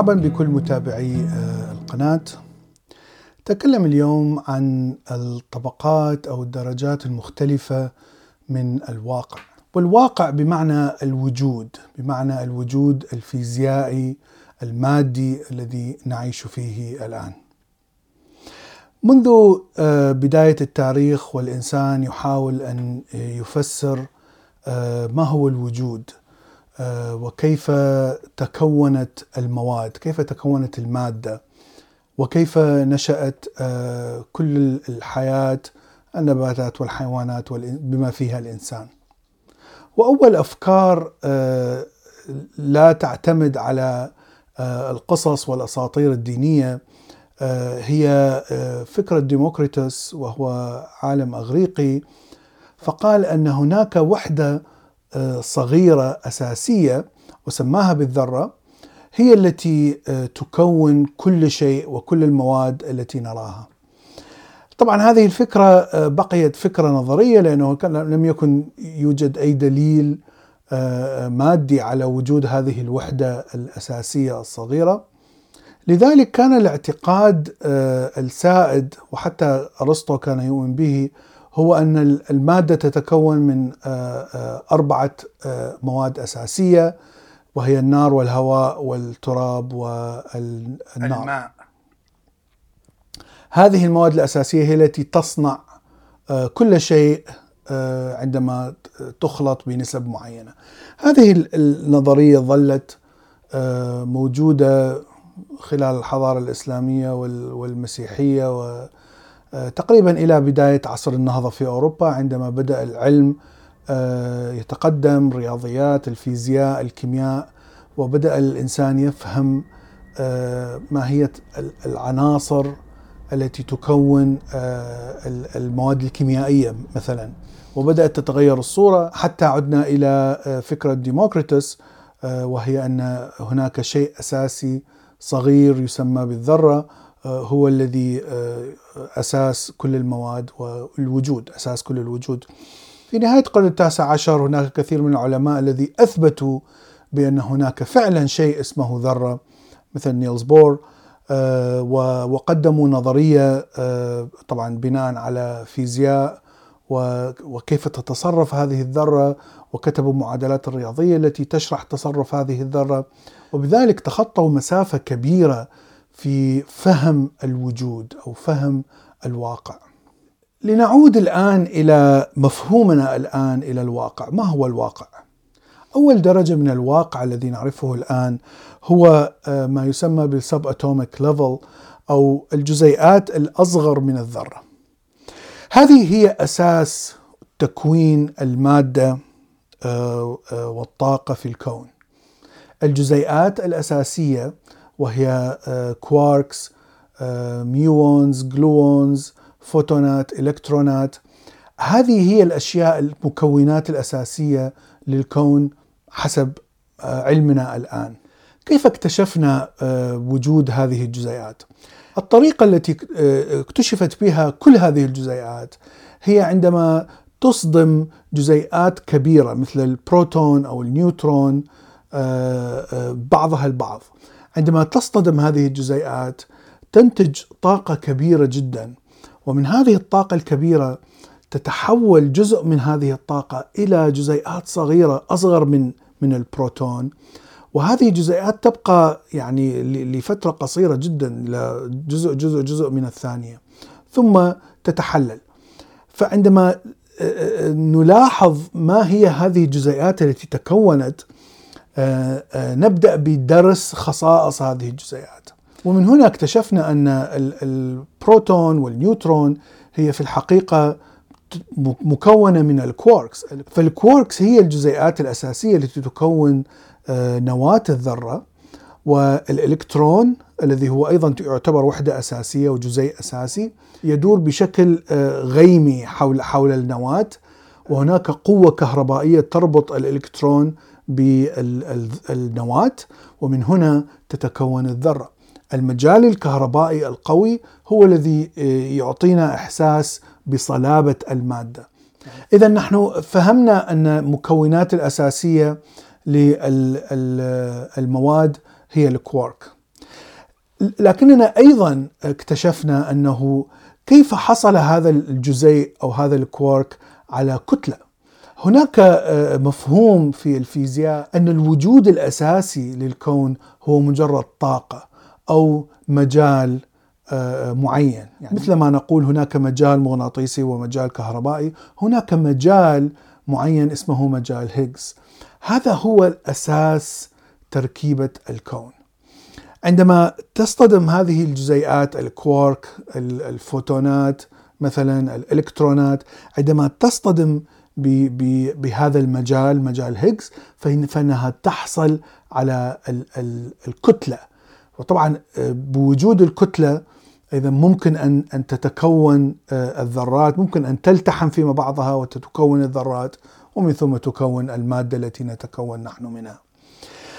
مرحبا بكل متابعي آه، القناة. تكلم اليوم عن الطبقات أو الدرجات المختلفة من الواقع والواقع بمعنى الوجود بمعنى الوجود الفيزيائي المادي الذي نعيش فيه الآن. منذ آه، بداية التاريخ والإنسان يحاول أن يفسر آه، ما هو الوجود وكيف تكونت المواد كيف تكونت المادة وكيف نشأت آه، كل الحياة النباتات والحيوانات بما فيها الإنسان. وأول أفكار آه، لا تعتمد على القصص والأساطير الدينية هي فكرة ديموكريتوس وهو عالم أغريقي فقال أن هناك وحدة صغيرة أساسية وسماها بالذرة هي التي آه، تكون كل شيء وكل المواد التي نراها. طبعا هذه الفكرة آه، بقيت فكرة نظرية لأنه لم يكن يوجد أي دليل آه، مادي على وجود هذه الوحدة الأساسية الصغيرة. لذلك كان الاعتقاد السائد وحتى أرسطو كان يؤمن به هو أن المادة تتكون من آه، آه، أربعة آه، مواد أساسية وهي النار والهواء والتراب والنار الماء. هذه المواد الأساسية هي التي تصنع كل شيء عندما تخلط بنسب معينة هذه النظرية ظلت موجودة خلال الحضارة الإسلامية والمسيحية آه، تقريبا إلى بداية عصر النهضة في أوروبا عندما بدأ العلم آه، يتقدم رياضيات الفيزياء الكيمياء وبدأ الإنسان يفهم آه، ماهيه العناصر التي تكون المواد الكيميائية مثلا. وبدأت تتغير الصورة حتى عدنا إلى فكرة ديموكريتوس وهي أن هناك شيء أساسي صغير يسمى بالذرة هو الذي آه، أساس كل المواد والوجود أساس كل الوجود. في نهاية القرن التاسع عشر هناك كثير من العلماء الذي أثبتوا بأن هناك فعلا شيء اسمه ذرة مثل نيلز بور آه، وقدموا نظرية آه، طبعا بناء على فيزياء وكيف تتصرف هذه الذرة وكتبوا معادلات الرياضية التي تشرح تصرف هذه الذرة وبذلك تخطوا مسافة كبيرة في فهم الوجود أو فهم الواقع. لنعود الآن إلى مفهومنا الآن إلى الواقع، ما هو الواقع؟ أول درجة من الواقع الذي نعرفه الآن هو آه، ما يسمى بال subatomic level أو الجزيئات الأصغر من الذرة. هذه هي أساس تكوين المادة آه، آه، والطاقة في الكون. الجزيئات الأساسية وهي quarks muons gluons فوتونات الكترونات هذه هي الأشياء المكونات الأساسية للكون حسب آه، علمنا الآن. كيف اكتشفنا آه، وجود هذه الجزيئات؟ الطريقة التي آه، اكتشفت بها كل هذه الجزيئات هي عندما تصدم جزيئات كبيرة مثل البروتون أو النيوترون بعضها البعض. عندما تصطدم هذه الجزيئات تنتج طاقة كبيرة جدا. ومن هذه الطاقة الكبيرة تتحول جزء من هذه الطاقة إلى جزيئات صغيرة أصغر من من البروتون. وهذه الجزيئات تبقى يعني لفترة قصيرة جدا جزء جزء جزء من الثانية. ثم تتحلل. فعندما نلاحظ ما هي هذه الجزيئات التي تكونت آه، آه، نبدأ بدرس خصائص هذه الجزيئات. ومن هنا اكتشفنا أن البروتون والنيوترون هي في الحقيقة مكونة من الكواركس. فالكواركس هي الجزيئات الأساسية التي تكون آه، نواة الذرة والإلكترون الذي هو أيضا يعتبر وحدة أساسية وجزيء أساسي يدور بشكل غيمي حول حول النواة. وهناك قوة كهربائية تربط الإلكترون بالنواة ومن هنا تتكون الذرة. المجال الكهربائي القوي هو الذي آه، يعطينا إحساس بصلابة المادة. إذا نحن فهمنا أن المكونات الأساسية للمواد هي الكوارك. لكننا أيضا اكتشفنا أنه كيف حصل هذا الجزيء أو هذا الكوارك على كتلة؟ هناك آه، مفهوم في الفيزياء أن الوجود الأساسي للكون هو مجرد طاقة أو مجال آه، معين. يعني مثل ما نقول هناك مجال مغناطيسي ومجال كهربائي هناك مجال معين اسمه مجال هيجز. هذا هو الأساس تركيبة الكون. عندما تصطدم هذه الجزيئات الكوارك الفوتونات مثلا الإلكترونات عندما تصطدم بهذا المجال مجال هيجز فإنها تحصل على الكتلة وطبعا آه، بوجود الكتلة إذا ممكن ان أن تتكون آه، الذرات ممكن أن تلتحم فيما بعضها وتتكون الذرات ومن ثم تكون المادة التي نتكون نحن منها.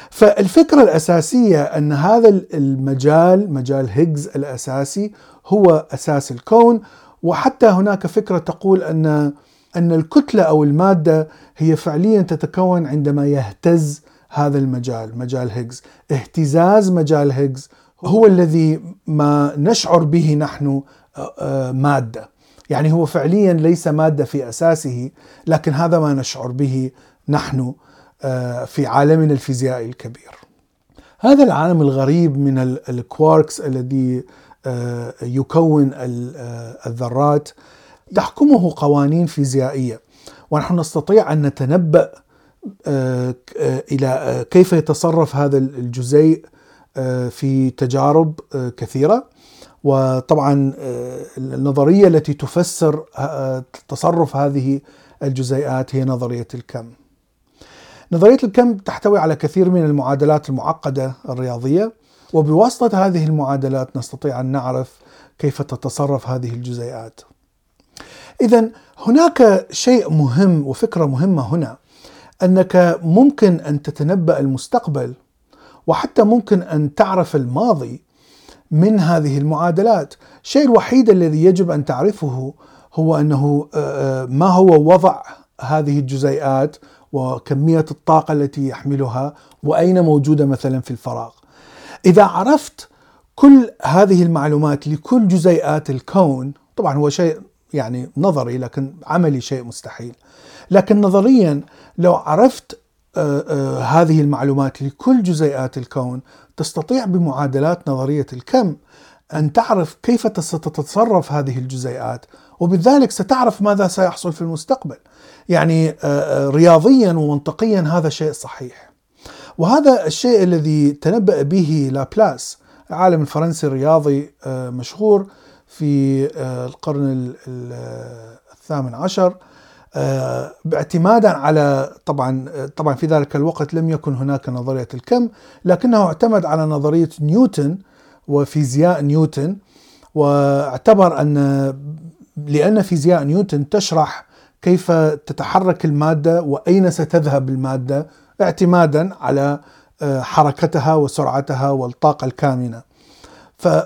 فالفكرة الأساسية أن هذا المجال مجال هيجز الأساسي هو أساس الكون وحتى هناك فكرة تقول أن أن الكتلة أو المادة هي فعليا تتكون عندما يهتز هذا المجال مجال هيجز اهتزاز مجال هيجز هو الذي ما نشعر به نحن آه، آه، مادة. يعني هو فعليا ليس مادة في أساسه لكن هذا ما نشعر به نحن آه، في عالمنا الفيزيائي الكبير. هذا العالم الغريب من الكواركس الذي يكون الذرات تحكمه قوانين فيزيائية ونحن نستطيع أن نتنبأ إلى كيف يتصرف هذا الجزيء آه، في تجارب آه، كثيرة وطبعا آه، النظرية التي تفسر تصرف هذه الجزيئات هي نظرية الكم. نظرية الكم تحتوي على كثير من المعادلات المعقدة الرياضية وبواسطة هذه المعادلات نستطيع أن نعرف كيف تتصرف هذه الجزيئات. اذا هناك شيء مهم وفكرة مهمة هنا أنك ممكن أن تتنبأ المستقبل وحتى ممكن أن تعرف الماضي من هذه المعادلات، الشيء الوحيد الذي يجب أن تعرفه هو أنه آه، آه، ما هو وضع هذه الجزيئات وكمية الطاقة التي يحملها وأين موجودة مثلا في الفراغ. إذا عرفت كل هذه المعلومات لكل جزيئات الكون، طبعا هو شيء يعني نظري لكن عملي شيء مستحيل. لكن نظريا لو عرفت آه، آه، هذه المعلومات لكل جزيئات الكون تستطيع بمعادلات نظرية الكم أن تعرف كيف ستتصرف هذه الجزيئات وبذلك ستعرف ماذا سيحصل في المستقبل. يعني آه، رياضيا ومنطقيا هذا شيء صحيح. وهذا الشيء الذي تنبأ به لابلاس العالم الفرنسي الرياضي مشهور في القرن الثامن عشر آه، باعتمادا على طبعا طبعا في ذلك الوقت لم يكن هناك نظرية الكم لكنه اعتمد على نظرية نيوتن وفيزياء نيوتن واعتبر أن لأن فيزياء نيوتن تشرح كيف تتحرك المادة وأين ستذهب المادة اعتمادا على آه، حركتها وسرعتها والطاقة الكامنة.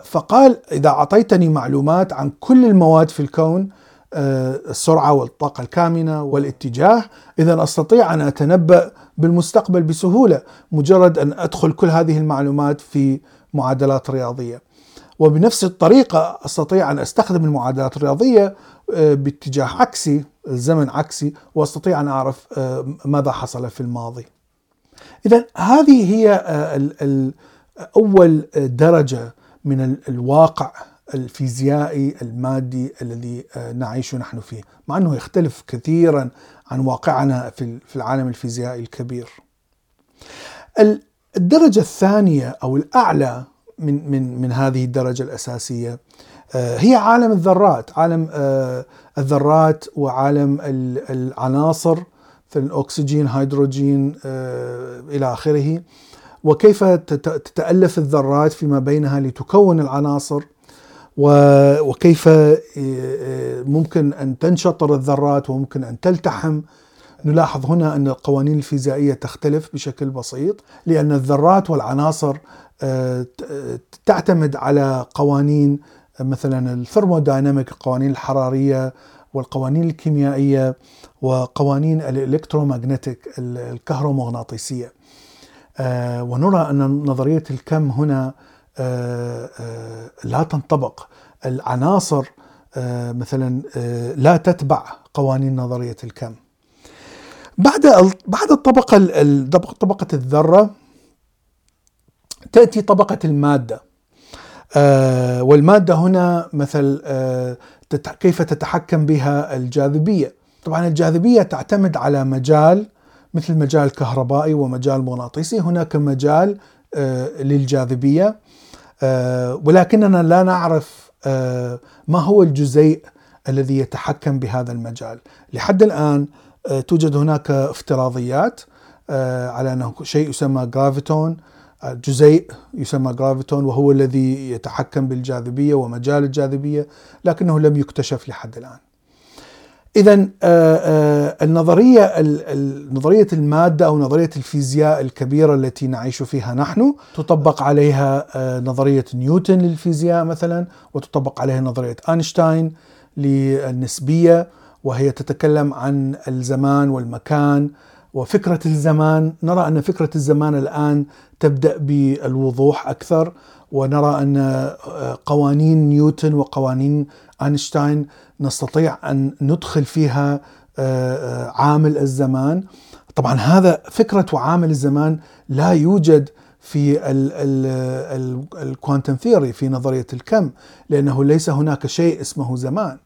فقال إذا أعطيتني معلومات عن كل المواد في الكون آه، السرعة والطاقة الكامنة والاتجاه إذا أستطيع أن أتنبأ بالمستقبل بسهولة مجرد أن أدخل كل هذه المعلومات في معادلات رياضية. وبنفس الطريقة أستطيع أن أستخدم المعادلات الرياضية آه، باتجاه عكسي الزمن عكسي وأستطيع أن أعرف آه، ماذا حصل في الماضي. إذا هذه هي أول درجة من الواقع الفيزيائي المادي الذي آه، نعيش نحن فيه مع أنه يختلف كثيرا عن واقعنا في العالم الفيزيائي الكبير. الدرجة الثانية أو الأعلى من, من, من هذه الدرجة الأساسية آه، هي عالم الذرات عالم آه، الذرات وعالم العناصر مثل الأكسجين هيدروجين إلى آخره. وكيف تتألف الذرات فيما بينها لتكون العناصر وكيف آه، آه، ممكن أن تنشطر الذرات وممكن أن تلتحم. نلاحظ هنا أن القوانين الفيزيائية تختلف بشكل بسيط لأن الذرات والعناصر آه، تعتمد على قوانين مثلا الثرمودايناميك القوانين الحرارية والقوانين الكيميائية وقوانين الالكترومagnetic الكهرومغناطيسية. ونرى أن نظرية الكم هنا لا تنطبق. العناصر مثلا لا تتبع قوانين نظرية الكم. بعد بعد الطبقة طبقة الذرة تأتي طبقة المادة. والمادة هنا مثل كيف تتحكم بها الجاذبية؟ طبعا الجاذبية تعتمد على مجال مثل مجال الكهربائي ومجال مغناطيسي هناك مجال آه، للجاذبية آه، ولكننا لا نعرف آه، ما هو الجزيء الذي يتحكم بهذا المجال. لحد الآن توجد هناك افتراضيات على أنه شيء يسمى graviton جزيء يسمى graviton وهو الذي يتحكم بالجاذبية ومجال الجاذبية لكنه لم يكتشف لحد الآن. اذا آه، آه، النظرية نظرية المادة أو نظرية الفيزياء الكبيرة التي نعيش فيها نحن تطبق عليها آه، نظرية نيوتن للفيزياء مثلا وتطبق عليها نظرية أينشتاين للنسبية وهي تتكلم عن الزمان والمكان وفكرة الزمان نرى أن فكرة الزمان الآن تبدأ بالوضوح أكثر ونرى أن قوانين نيوتن وقوانين أينشتاين نستطيع أن ندخل فيها آه، آه، عامل الزمان. طبعا هذا فكرة وعامل الزمان لا يوجد في الكوانتم ثيوري في نظرية الكم لأنه ليس هناك شيء اسمه زمان.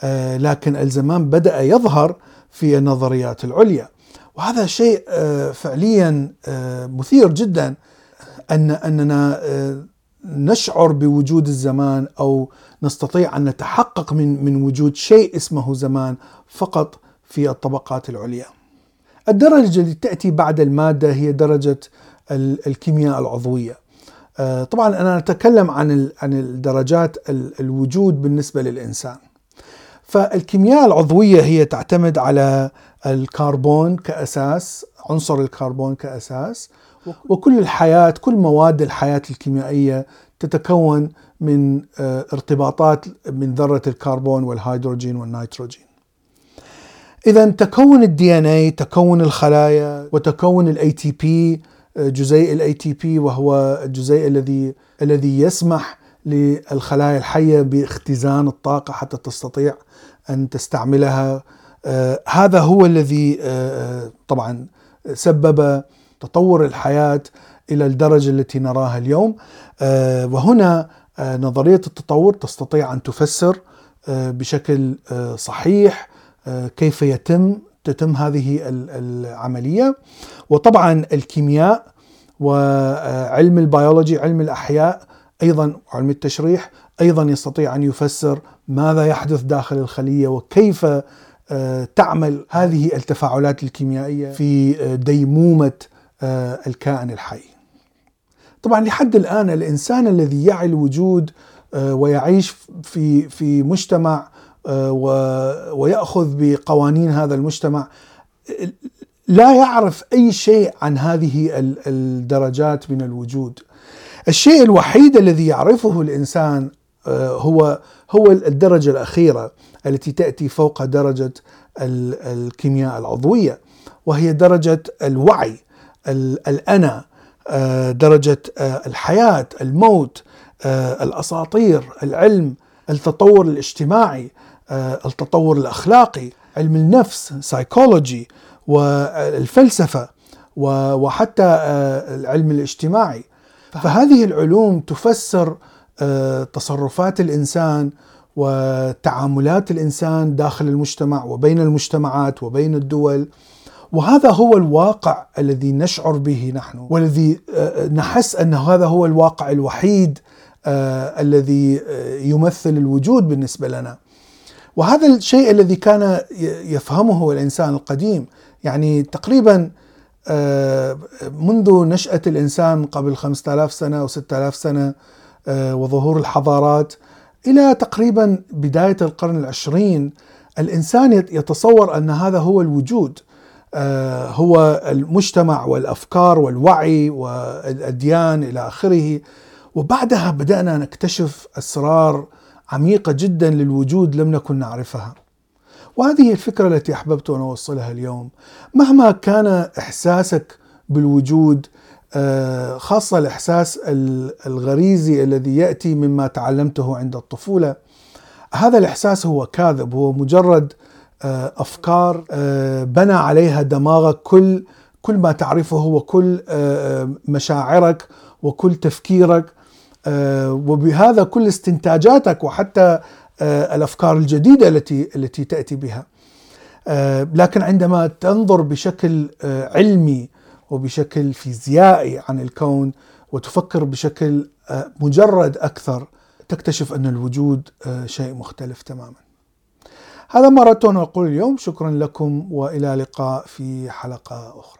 آه، لكن الزمان بدأ يظهر في النظريات العليا. وهذا شيء فعليا مثير جدا أن أننا نشعر بوجود الزمان أو نستطيع أن نتحقق من من وجود شيء اسمه زمان فقط في الطبقات العليا. الدرجة التي تأتي بعد المادة هي درجة الكيمياء العضوية. آه، طبعا أنا أتكلم عن عن الدرجات الوجود بالنسبة للإنسان. فالكيمياء العضوية هي تعتمد على الكربون كأساس، عنصر الكربون كأساس. وكل الحياة كل مواد الحياة الكيميائية تتكون من آه، ارتباطات من ذرة الكربون والهيدروجين والنيتروجين. إذا تكون DNA تكون الخلايا وتكون ال ATP جزيء ال ATP وهو الجزيء الذي الذي يسمح للخلايا الحية باختزان الطاقة حتى تستطيع أن تستعملها آه هذا هو الذي آه, آه، طبعا سبب تطور الحياة إلى الدرجة التي نراها اليوم. آه، وهنا آه، نظرية التطور تستطيع أن تفسر آه، بشكل صحيح كيف يتم تتم هذه العملية. وطبعا الكيمياء وعلم البيولوجي علم الأحياء أيضا علم التشريح أيضا يستطيع أن يفسر ماذا يحدث داخل الخلية وكيف تعمل هذه التفاعلات الكيميائية في ديمومة آه، الكائن الحي. طبعا لحد الآن الإنسان الذي يعي الوجود آه، ويعيش في في مجتمع آه، ويأخذ بقوانين هذا المجتمع لا يعرف أي شيء عن هذه الدرجات من الوجود. الشيء الوحيد الذي يعرفه الإنسان هو هو الدرجة الأخيرة التي تأتي فوق درجة الكيمياء العضوية وهي درجة الوعي الأنا آه، درجة آه، الحياة الموت آه، الأساطير العلم التطور الاجتماعي التطور الأخلاقي علم النفس سايكولوجي والفلسفة وحتى العلم الاجتماعي. فهذه العلوم تفسر تصرفات الإنسان وتعاملات الإنسان داخل المجتمع وبين المجتمعات وبين الدول وهذا هو الواقع الذي نشعر به نحن والذي آه، نحس أن هذا هو الواقع الوحيد آه، الذي آه، يمثل الوجود بالنسبة لنا. وهذا الشيء الذي كان يفهمه الإنسان القديم يعني تقريبا منذ نشأة الإنسان قبل 5000 سنة أو 6000 سنة وظهور الحضارات. إلى تقريبا بداية القرن العشرين الإنسان يتصور أن هذا هو الوجود. آه، هو المجتمع والأفكار والوعي والأديان إلى آخره. وبعدها بدأنا نكتشف أسرار عميقة جدا للوجود لم نكن نعرفها. وهذه الفكرة التي أحببت أن أوصلها اليوم، مهما كان إحساسك بالوجود خاصة الإحساس الغريزي الذي يأتي مما تعلمته عند الطفولة هذا الإحساس هو كاذب هو مجرد أفكار بنى عليها دماغك كل كل ما تعرفه وكل مشاعرك وكل تفكيرك وبهذا كل استنتاجاتك وحتى الأفكار الجديدة التي التي تأتي بها. لكن عندما تنظر بشكل علمي وبشكل فيزيائي عن الكون وتفكر بشكل مجرد أكثر تكتشف أن الوجود شيء مختلف تماما. هذا ما اردت ان أقول اليوم شكرا لكم وإلى لقاء في حلقة أخرى.